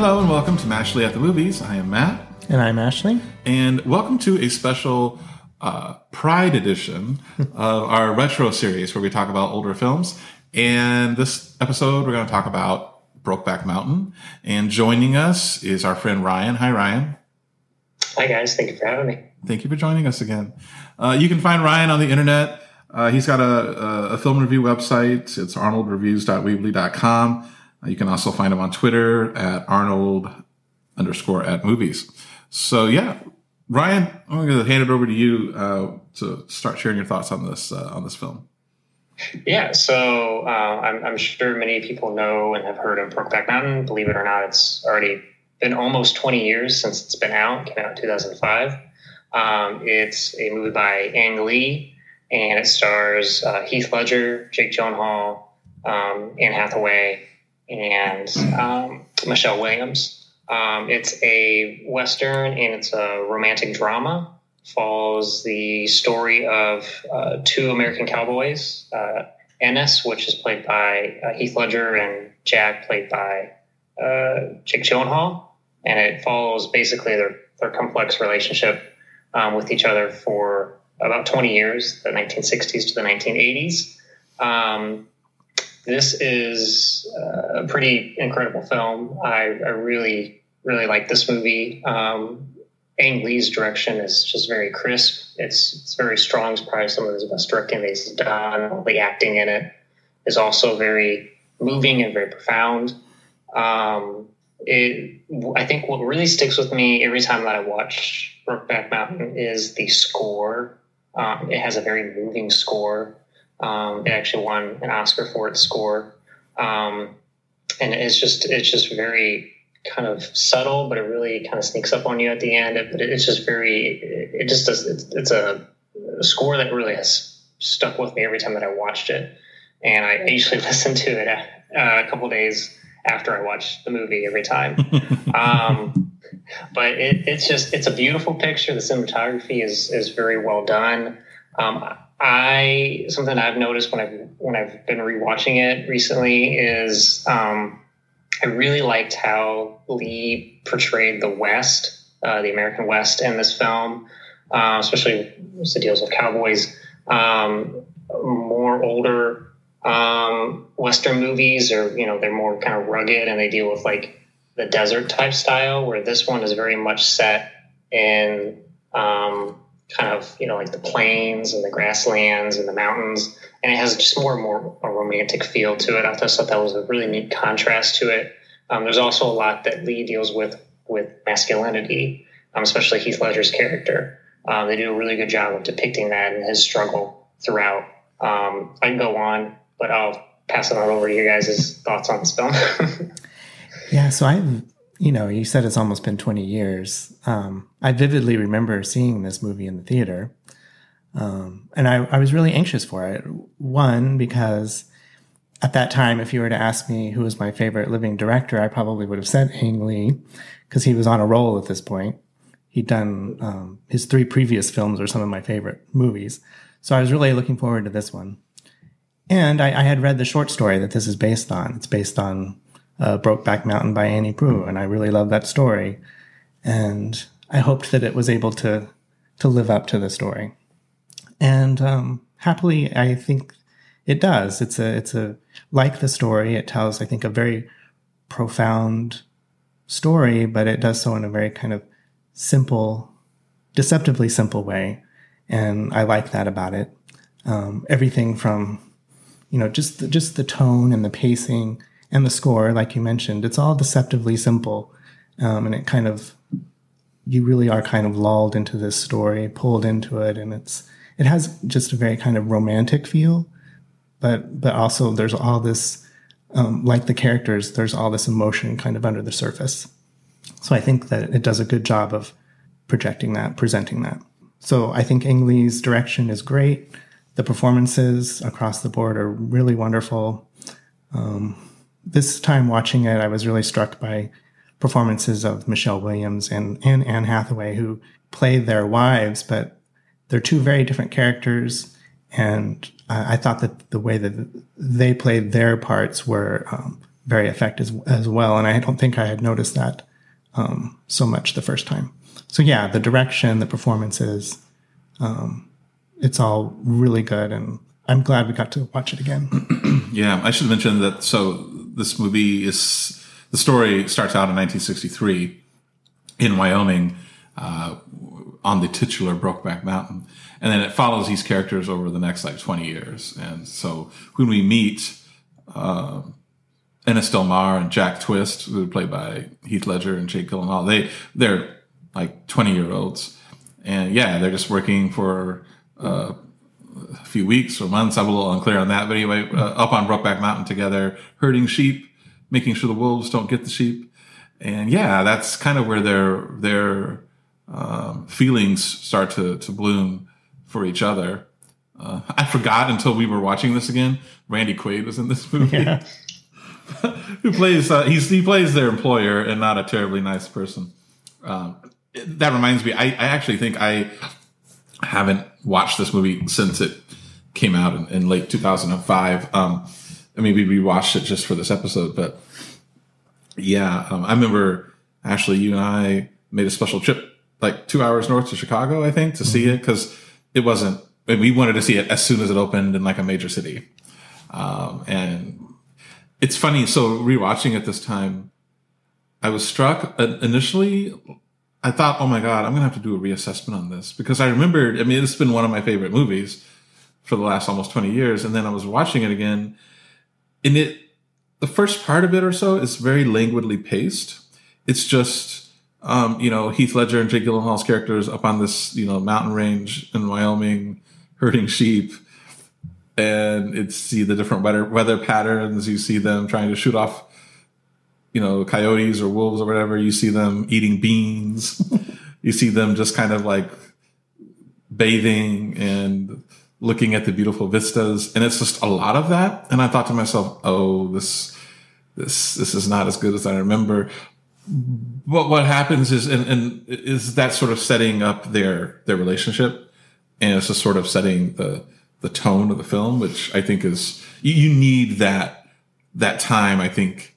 Hello and welcome to Mashley at the Movies. I am Matt. And I'm Ashley. And welcome to a special uh, Pride edition of our retro series where we talk about older films. And this episode, we're going to talk about Brokeback Mountain. And joining us is our friend Ryan. Hi, Ryan. Hi, guys. Thank you for having me. Thank you for joining us again. Uh, you can find Ryan on the internet. Uh, he's got a, a, a, film review website. It's arnoldreviews.weebly.com. Uh, you can also find him on Twitter at arnold underscore at movies. So yeah, Ryan, I'm going to hand it over to you uh, to start sharing your thoughts on this uh, on this film. Yeah, so uh, I'm, I'm, sure many people know and have heard of Brokeback Mountain. Believe it or not, it's already been almost 20 years since it's been out. Came out in 2005. Um, it's a movie by Ang Lee, and it stars uh, Heath Ledger, Jake Gyllenhaal, um, Anne Hathaway, and um, Michelle Williams. Um, it's a western and it's a romantic drama. Follows the story of uh, two American cowboys, uh, Ennis, which is played by uh, Heath Ledger, and Jack, played by uh, Jake Gyllenhaal, and it follows basically their their complex relationship um, with each other for about 20 years, the 1960s to the 1980s. Um, this is uh, a pretty incredible film. I, I really, really like this movie. Um, Ang Lee's direction is just very crisp. It's it's very strong. It's probably some of his best directing that he's done. The acting in it is also very moving and very profound. Um, it, I think what really sticks with me every time that I watch Brokeback Mountain is the score. Um, it has a very moving score. Um, it actually won an Oscar for its score, um, and it's just it's just very kind of subtle, but it really kind of sneaks up on you at the end. But it's just very it just does it's, it's a, a, score that really has stuck with me every time that I watched it, and I usually listen to it uh, a couple days after I watch the movie every time. um, but it, it's just it's a beautiful picture. The cinematography is is very well done. Um, I something I've noticed when I've when I've been rewatching it recently is um, I really liked how Lee portrayed the West, uh, the American West, in this film, uh, especially the deals with cowboys. Um, more older um, Western movies, or you know, they're more kind of rugged and they deal with like the desert type style. Where this one is very much set in um, kind of you know like the plains and the grasslands and the mountains. And it has just more and more a romantic feel to it. I just thought that was a really neat contrast to it. Um, there's also a lot that lee deals with with masculinity um, especially heath ledger's character. Um, they do a really good job of depicting that and his struggle throughout. Um, i can go on but i'll pass it on over to you guys' thoughts on this film yeah so i you know, you said it's almost been 20 years. Um, I vividly remember seeing this movie in the theater. Um, and I, I was really anxious for it. One, because at that time, if you were to ask me who was my favorite living director, I probably would have said Ang Lee because he was on a roll at this point. He'd done um, his three previous films are some of my favorite movies. So I was really looking forward to this one. And I, I had read the short story that this is based on. It's based on uh, Brokeback Mountain by Annie Proulx, and I really love that story. And I hoped that it was able to to live up to the story. And um, happily, I think it does. It's a it's a like the story. It tells, I think, a very profound story, but it does so in a very kind of simple, deceptively simple way. And I like that about it. Um, everything from, you know, just the, just the tone and the pacing and the score, like you mentioned, it's all deceptively simple. Um, and it kind of, you really are kind of lulled into this story, pulled into it. And it's, it has just a very kind of romantic feel, but, but also there's all this, um, like the characters, there's all this emotion kind of under the surface. So I think that it does a good job of projecting that, presenting that. So I think Ang Lee's direction is great. The performances across the board are really wonderful. Um, this time watching it, I was really struck by performances of Michelle Williams and, and Anne Hathaway, who played their wives, but they're two very different characters. And I, I thought that the way that they played their parts were um, very effective as, as well. And I don't think I had noticed that um, so much the first time. So yeah, the direction, the performances, um, it's all really good, and I'm glad we got to watch it again. yeah, I should mention that. So this movie is the story starts out in 1963 in Wyoming uh, on the titular Brokeback Mountain, and then it follows these characters over the next like 20 years. And so when we meet. Uh, Ennis Del Mar and Jack Twist, who are played by Heath Ledger and Jake Gyllenhaal, they they're like 20 year olds, and yeah, they're just working for uh, a few weeks or months. I'm a little unclear on that, but anyway, uh, up on Brokeback Mountain together, herding sheep, making sure the wolves don't get the sheep, and yeah, that's kind of where their their um, feelings start to to bloom for each other. Uh, I forgot until we were watching this again. Randy Quaid was in this movie. Yeah. who plays uh, he's he plays their employer and not a terribly nice person. Um, that reminds me, I, I, actually think I haven't watched this movie since it came out in, in late 2005. Um, I mean, we rewatched it just for this episode, but yeah, um, I remember Ashley, you and I made a special trip like two hours north to Chicago, I think, to see it because it wasn't. We wanted to see it as soon as it opened in like a major city, um, and it's funny. So rewatching it this time, I was struck uh, initially. I thought, oh my god, I'm gonna have to do a reassessment on this because I remembered. I mean, it's been one of my favorite movies for the last almost 20 years, and then I was watching it again, and it the first part of it or so is very languidly paced. It's just um, you know Heath Ledger and Jake Gyllenhaal's characters up on this you know mountain range in Wyoming herding sheep and it's see the different weather weather patterns. You see them trying to shoot off, you know, coyotes or wolves or whatever. You see them eating beans. you see them just kind of like bathing and looking at the beautiful vistas, and it's just a lot of that. And I thought to myself, oh, this this this is not as good as I remember. But what happens is, and, and is that sort of setting up their their relationship, and it's just sort of setting the the tone of the film, which I think is you, you need that that time. I think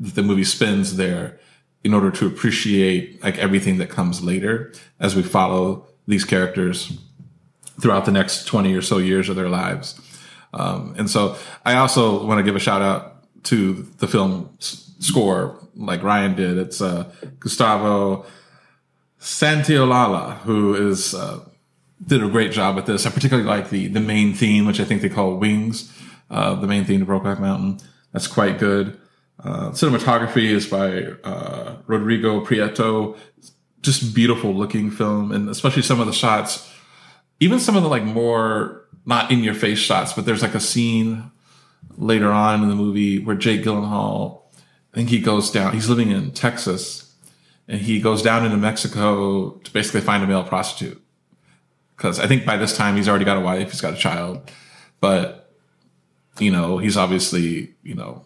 that the movie spends there in order to appreciate like everything that comes later as we follow these characters throughout the next 20 or so years of their lives. Um, and so I also want to give a shout out to the film score, like Ryan did. It's uh, Gustavo Santaolalla, who is uh, did a great job with this. I particularly like the the main theme, which I think they call Wings, uh, the main theme to Brokeback Mountain. That's quite good. Uh, cinematography is by uh, Rodrigo Prieto. Just beautiful looking film, and especially some of the shots, even some of the like more not in your face shots, but there's like a scene later on in the movie where Jake Gyllenhaal, I think he goes down. He's living in Texas, and he goes down into Mexico to basically find a male prostitute because I think by this time he's already got a wife, he's got a child, but you know he's obviously you know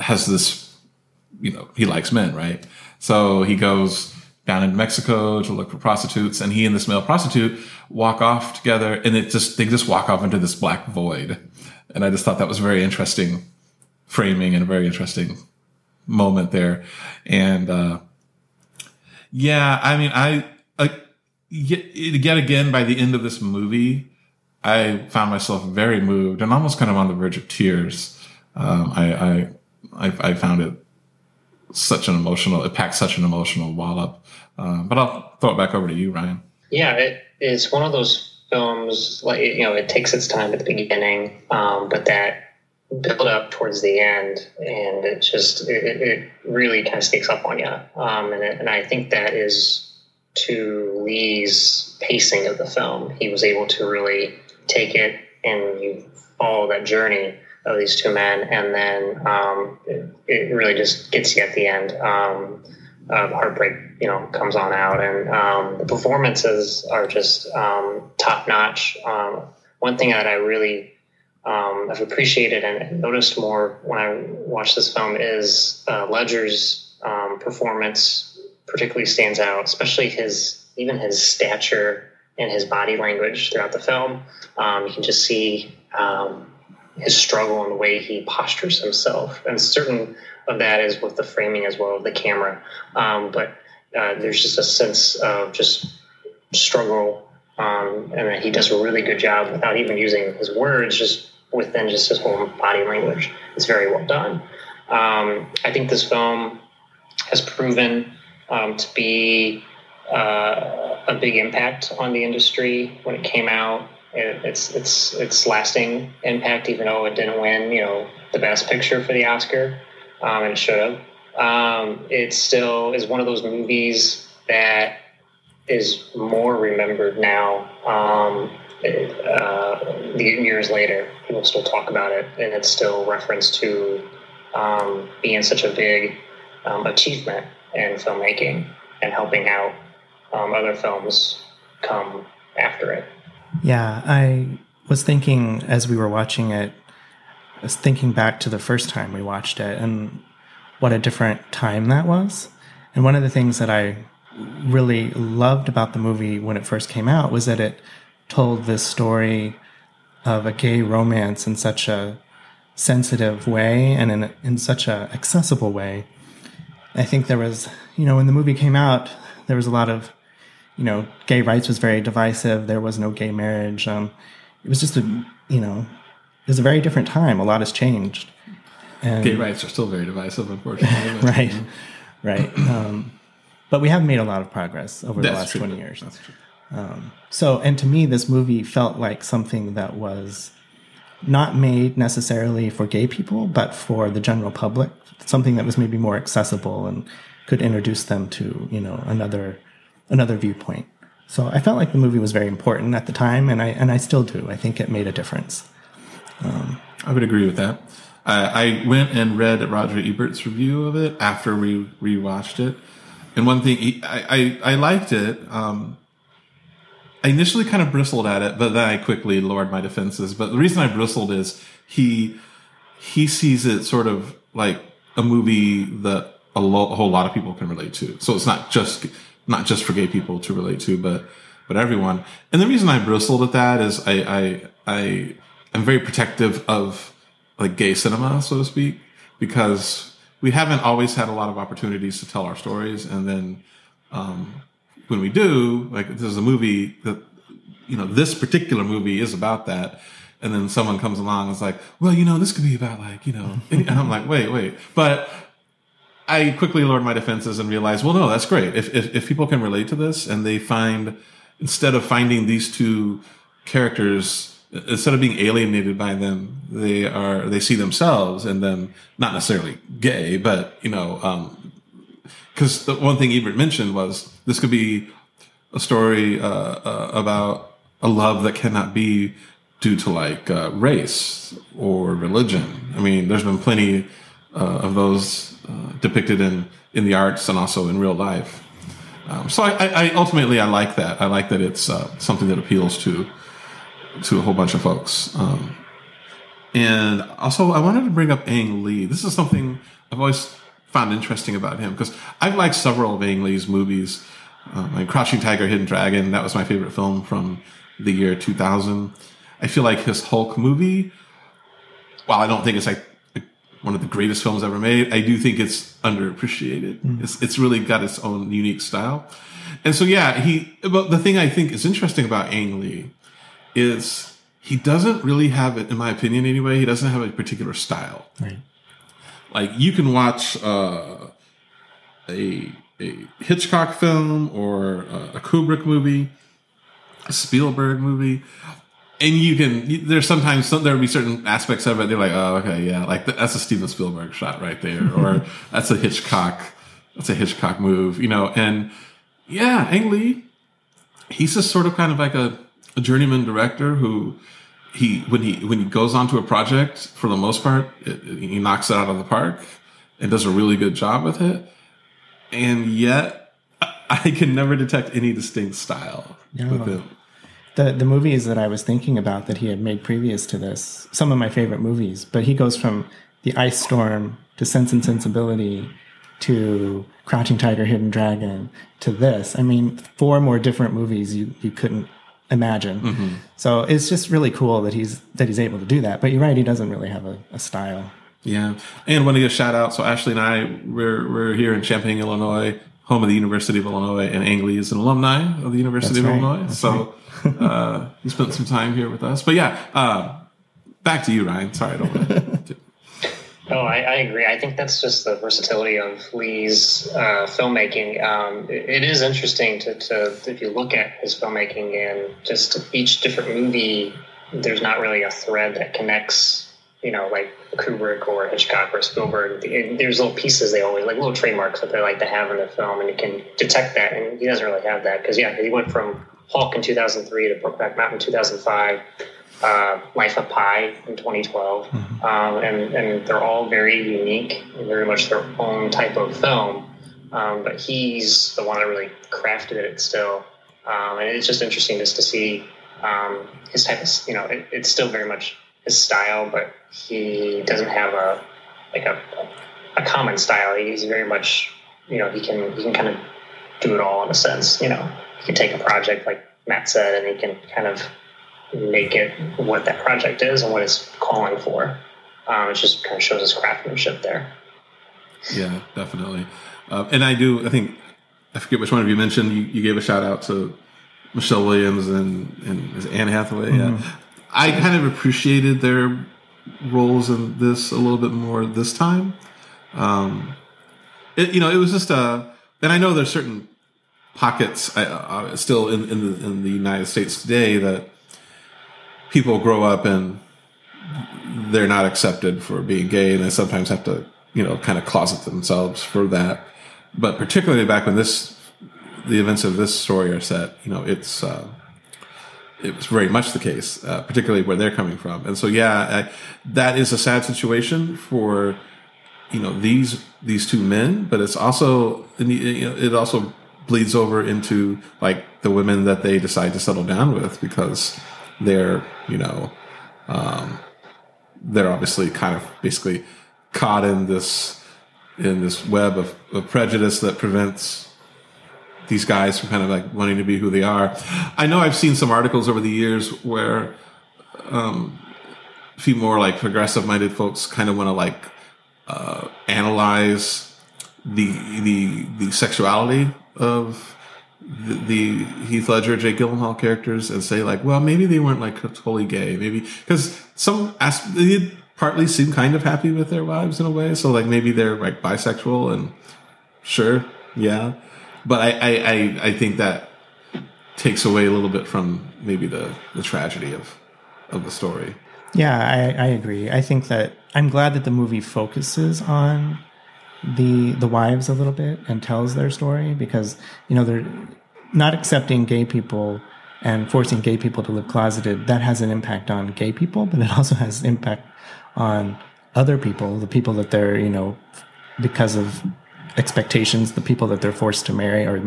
has this you know he likes men, right? So he goes down into Mexico to look for prostitutes, and he and this male prostitute walk off together, and it just they just walk off into this black void, and I just thought that was very interesting framing and a very interesting moment there, and uh, yeah, I mean I. Yet, yet again, by the end of this movie, I found myself very moved and almost kind of on the verge of tears. Um, I, I, I, I, found it such an emotional, it packed such an emotional wallop. Um, but I'll throw it back over to you, Ryan. Yeah, it is one of those films, like, you know, it takes its time at the beginning, um, but that build up towards the end and it just, it, it really kind of sneaks up on you. Um, and, it, and I think that is to Lee's pacing of the film. He was able to really take it and you follow that journey of these two men, and then um, it, it, really just gets you at the end. Um, uh, heartbreak, you know, comes on out, and um, the performances are just um, top notch. Um, one thing that I really um, have appreciated and noticed more when I watched this film is uh, Ledger's performance particularly stands out, especially his even his stature and his body language throughout the film. You can just see um, his struggle and the way he postures himself, and certain of that is with the framing as well of the camera. Um, but uh, there's just a sense of just struggle, um, and that he does a really good job without even using his words, just within just his whole body language. It's very well done. Um, I think this film has proven um, to be uh, a big impact on the industry when it came out. It, it's it's it's lasting impact, even though it didn't win, you know, the best picture for the Oscar, um, and it should have. Um, it still is one of those movies that is more remembered now. Um, uh, years later, people still talk about it, and it's still referenced to um, being such a big um, achievement in filmmaking and helping out um, other films come after it. Yeah, I was thinking as we were watching it, I was thinking back to the first time we watched it and what a different time that was. And one of the things that I really loved about the movie when it first came out was that it told this story of a gay romance in such a sensitive way and in, in such a accessible way. I think there was, you know, when the movie came out, there was a lot of, you know, gay rights was very divisive. There was no gay marriage. Um, it was just a, you know, it was a very different time. A lot has changed. And, gay rights are still very divisive, unfortunately. right, right. Um, but we have made a lot of progress over the last true. 20 years. That's true. Um, so, and to me, this movie felt like something that was not made necessarily for gay people, but for the general public. Something that was maybe more accessible and could introduce them to you know another another viewpoint. So I felt like the movie was very important at the time, and I and I still do. I think it made a difference. Um, I would agree with that. I, I went and read Roger Ebert's review of it after we rewatched it, and one thing he, I, I, I liked it. Um, I initially kind of bristled at it, but then I quickly lowered my defenses. But the reason I bristled is he he sees it sort of like a movie that a, lo- a whole lot of people can relate to. So it's not just not just for gay people to relate to, but but everyone. And the reason I bristled at that is I I I am very protective of like gay cinema, so to speak, because we haven't always had a lot of opportunities to tell our stories, and then um, when we do, like this is a movie that, you know, this particular movie is about that. And then someone comes along and is like, well, you know, this could be about like, you know, and I'm like, wait, wait. But I quickly lowered my defenses and realized, well, no, that's great. If, if, if people can relate to this and they find, instead of finding these two characters, instead of being alienated by them, they are, they see themselves and them, not necessarily gay, but, you know, um, because the one thing Ebert mentioned was this could be a story uh, uh, about a love that cannot be due to like uh, race or religion. I mean, there's been plenty uh, of those uh, depicted in in the arts and also in real life. Um, so I, I, ultimately I like that. I like that it's uh, something that appeals to to a whole bunch of folks. Um, and also, I wanted to bring up Ang Lee. This is something I've always found interesting about him because I've liked several of Ang Lee's movies. Um, like Crouching Tiger, Hidden Dragon, that was my favorite film from the year 2000. I feel like his Hulk movie, while I don't think it's like one of the greatest films ever made, I do think it's underappreciated. Mm. It's, it's really got its own unique style. And so, yeah, he, but the thing I think is interesting about Ang Lee is he doesn't really have it, in my opinion anyway, he doesn't have a particular style. Right. Like you can watch uh, a a Hitchcock film or a, a Kubrick movie, a Spielberg movie, and you can. There's sometimes some, there'll be certain aspects of it. They're like, oh, okay, yeah, like that's a Steven Spielberg shot right there, or that's a Hitchcock. That's a Hitchcock move, you know. And yeah, Ang Lee, he's just sort of kind of like a, a journeyman director who he when he when he goes onto a project for the most part it, he knocks it out of the park and does a really good job with it and yet i can never detect any distinct style no. with him the the movies that i was thinking about that he had made previous to this some of my favorite movies but he goes from the ice storm to sense and sensibility to crouching tiger hidden dragon to this i mean four more different movies you you couldn't imagine. Mm-hmm. So it's just really cool that he's that he's able to do that. But you're right, he doesn't really have a, a style. Yeah, and want to give a shout out. So Ashley and I, we're we're here in Champaign, Illinois, home of the University of Illinois, and Ang Lee is an alumni of the University That's of right. Illinois. That's so uh, he spent some time here with us. But yeah, uh, back to you, Ryan. Sorry, I don't want to. Oh, I, I agree. I think that's just the versatility of Lee's uh, filmmaking. Um, it, it is interesting to, to, if you look at his filmmaking and just each different movie, there's not really a thread that connects, you know, like Kubrick or Hitchcock or Spielberg. And there's little pieces they always, like little trademarks that they like to have in the film, and you can detect that. And he doesn't really have that because, yeah, he went from Hulk in 2003 to Brokeback Mountain in 2005 uh, Life of Pi in 2012, Mm-hmm. um, and and they're all very unique and very much their own type of film. Um, but he's the one that really crafted it still, um, and it's just interesting just to see um, his type of you know it, it's still very much his style, but he doesn't have a like a a common style. He's very much you know he can he can kind of do it all in a sense. You know he can take a project like Matt said, and he can kind of make it what that project is and what it's calling for. Um, it just kind of shows his craftsmanship there. Yeah, definitely. Uh, and I do. I think I forget which one of you mentioned. You, you gave a shout out to Michelle Williams and and is it Anne Hathaway. Yeah, I kind of appreciated their roles in this a little bit more this time. Um, it, you know, it was just a, and I know there's certain pockets uh, uh, still in in the, in the United States today that people grow up and they're not accepted for being gay, and they sometimes have to, you know, kind of closet themselves for that. But particularly back when this, the events of this story are set, you know, it's uh, it was very much the case, uh, particularly where they're coming from. And so, yeah, I, that is a sad situation for you know these these two men, but it's also you know, it also bleeds over into like the women that they decide to settle down with because they're you know um, they're obviously kind of basically caught in this in this web of, of prejudice that prevents these guys from kind of like wanting to be who they are. I know I've seen some articles over the years where um, a few more like progressive minded folks kind of want to like uh, analyze the the the sexuality of the, the Heath Ledger, Jake Gyllenhaal characters, and say like, well, maybe they weren't like totally gay, maybe because some they partly seem kind of happy with their wives in a way, so like maybe they're like bisexual and sure, yeah, but I I, I, I think that takes away a little bit from maybe the the tragedy of of the story. Yeah, I, I agree. I think that I'm glad that the movie focuses on the the wives a little bit and tells their story because you know they're not accepting gay people and forcing gay people to live closeted. That has an impact on gay people, but it also has impact on other people, the people that they're you know because of expectations, the people that they're forced to marry, or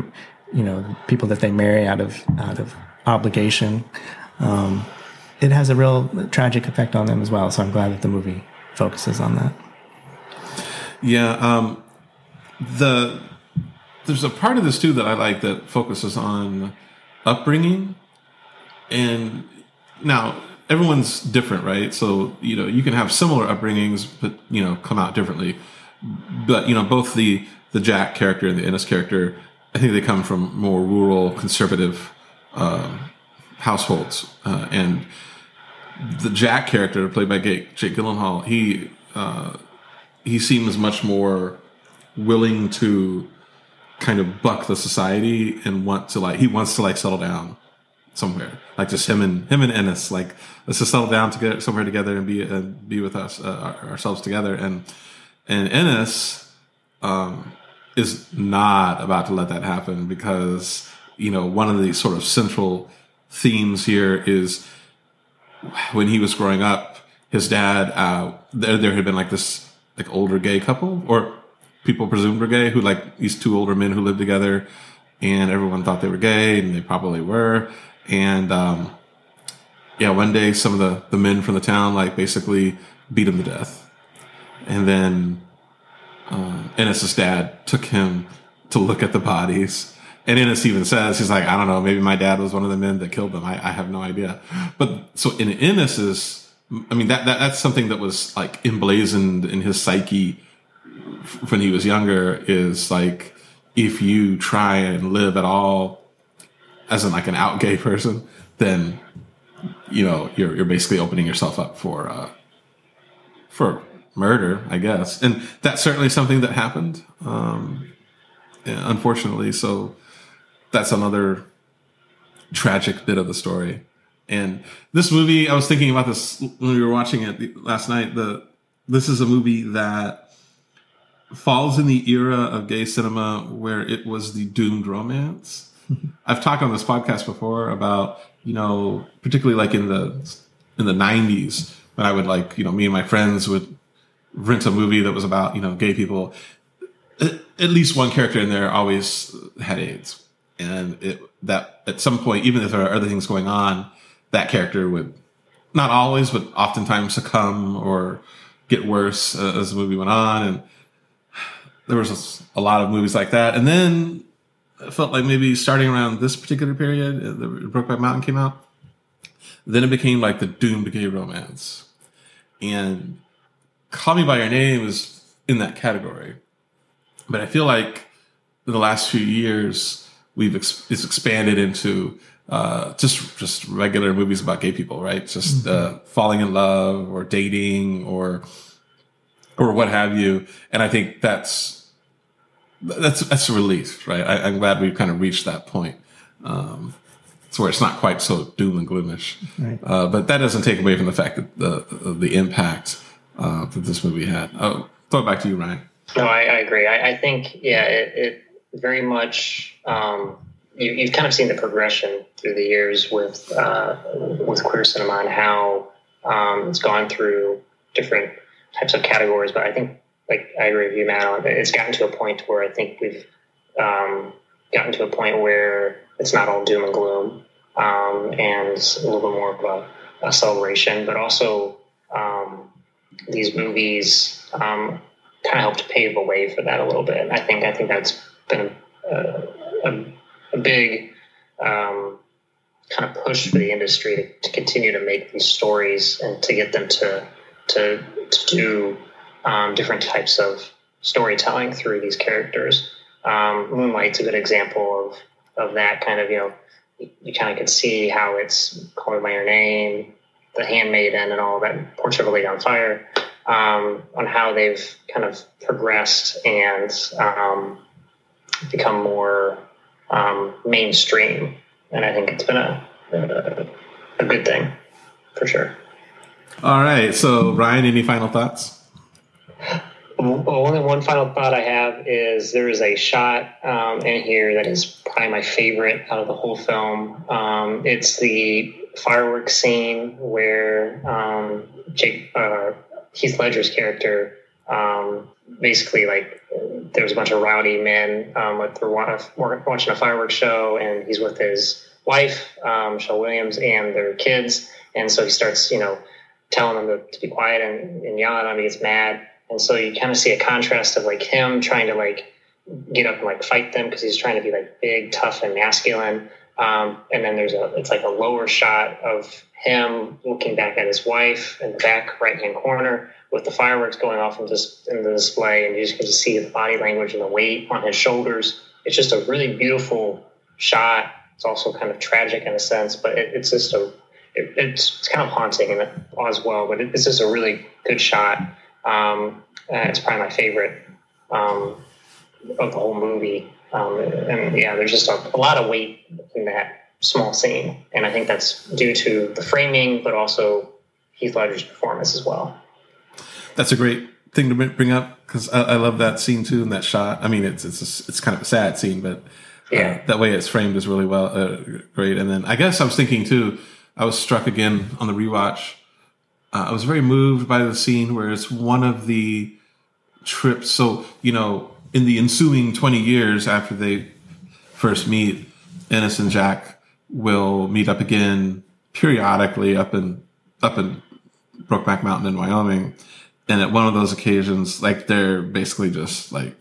you know people that they marry out of out of obligation. Um, it has a real tragic effect on them as well. So I'm glad that the movie focuses on that. Yeah, um, the there's a part of this too that I like that focuses on upbringing, and now everyone's different, right? So you know you can have similar upbringings, but you know come out differently. But you know both the the Jack character and the Ennis character, I think they come from more rural, conservative um, households, uh, and the Jack character played by Jake Gyllenhaal, he uh, he seems much more willing to kind of buck the society and want to like he wants to like settle down somewhere. Like just him and him and Ennis like let's just settle down together somewhere together and be and be with us uh, ourselves together. And and Ennis um, is not about to let that happen because you know one of the sort of central themes here is when he was growing up his dad uh, there there had been like this like older gay couple or people presumed were gay who like these two older men who lived together and everyone thought they were gay and they probably were and um, yeah one day some of the the men from the town like basically beat him to death and then uh, Ennis's dad took him to look at the bodies and ennis even says he's like, I don't know, maybe my dad was one of the men that killed them. I, I have no idea. But so in Ennis's, I mean that, that that's something that was like emblazoned in his psyche when he was younger. Is like if you try and live at all as in like an out gay person, then you know you're you're basically opening yourself up for uh, for murder, I guess. And that's certainly something that happened, um, unfortunately. So that's another tragic bit of the story. And this movie, I was thinking about this when we were watching it last night. The this is a movie that falls in the era of gay cinema where it was the doomed romance. I've talked on this podcast before about you know, particularly like in the in the '90s when I would like you know me and my friends would rent a movie that was about you know gay people. At least one character in there always had AIDS and it that at some point, even if there are other things going on, that character would not always, but oftentimes succumb or get worse uh, as the movie went on. And there was a, lot of movies like that. And then it felt like maybe starting around this particular period, uh, the Brokeback Mountain came out. Then it became like the doomed gay romance, and Call Me by Your Name is in that category. But I feel like in the last few years, we've ex- it's expanded into uh, just just regular movies about gay people, right? Just mm-hmm. uh, falling in love or dating or or what have you. And I think that's that's that's a relief, right? I, am glad we've kind of reached that point. Um, it's where it's not quite so doom and gloomish, right. uh, but that doesn't take away from the fact that the the impact uh, that this movie had. Oh, throw it back to you, Ryan. No, I, I agree. I, I, think yeah, it, it very much um, you, have kind of seen the progression through the years with uh, with queer cinema and how um, it's gone through different types of categories. But I think, like I agree with you, Matt, it's gotten to a point where I think we've um, gotten to a point where it's not all doom and gloom, um, and a little bit more of a, a celebration, but also um, these movies um, kind of helped pave the way for that a little bit. I think I think that's been a, a, a big um, kind of push for the industry to, to, continue to make these stories and to get them to to, to do um, different types of storytelling through these characters. Um, Moonlight's a good example of of that kind of you know you, kind of can see how it's called by your name, the handmaiden, and all that portrait of a lady on fire. Um, on how they've kind of progressed and um, become more um, mainstream, and I think it's been a, a, a good thing for sure. All right, so Ryan, any final thoughts? Only one final thought I have is there is a shot um, in here that is probably my favorite out of the whole film. Um, it's the fireworks scene where um, Jake, uh, Heath Ledger's character um, basically like there was a bunch of rowdy men um, like they're watching a fireworks show and he's with his wife um, Michelle Williams and their kids. And so he starts you know telling them to, to be quiet and, and yelling at him he gets mad. And so you kind of see a contrast of like him trying to like get up and like fight them because he's trying to be like big tough and masculine um, and then there's a it's like a lower shot of him looking back at his wife in the back right hand corner with the fireworks going off in, this, in the display, and you just get to see the body language and the weight on his shoulders. It's just a really beautiful shot. It's also kind of tragic in a sense, but it, it's just a it, it's, it's kind of haunting and as well. But it, it's just a really good shot. Um, it's probably my favorite um, of the whole movie. Um, and yeah, there's just a, a lot of weight in that small scene, and I think that's due to the framing, but also Heath Ledger's performance as well that's a great thing to bring up because I, I, love that scene too and that shot. I mean, it's it's a, it's kind of a sad scene, but uh, yeah, that way it's framed is really well uh, great. And then I guess I was thinking too. I was struck again on the rewatch. Uh, I was very moved by the scene where it's one of the trips. So you know, in the ensuing twenty years after they first meet, Ennis and Jack will meet up again periodically up in up in Brokeback Mountain in Wyoming and at one of those occasions, like they're basically just like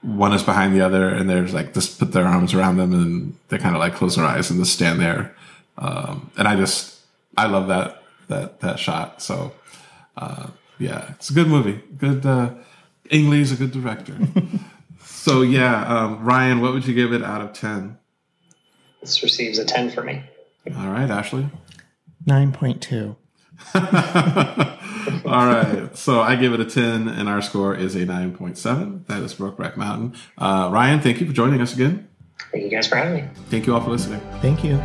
one is behind the other, and there's like just put their arms around them, and they kind of like close their eyes and just stand there. Um, and I just I love that that that shot. So uh, yeah, it's a good movie. Good. Uh, Ang Lee's a good director. so yeah, um, Ryan, what would you give it out of ten? This receives a ten for me. All right, Ashley. Nine point two. All right. So I give it a 10, and our score is a 9.7. That is Brokeback Mountain. Uh, Ryan, thank you for joining us again. Thank you guys for having me. Thank you all for listening. Thank you.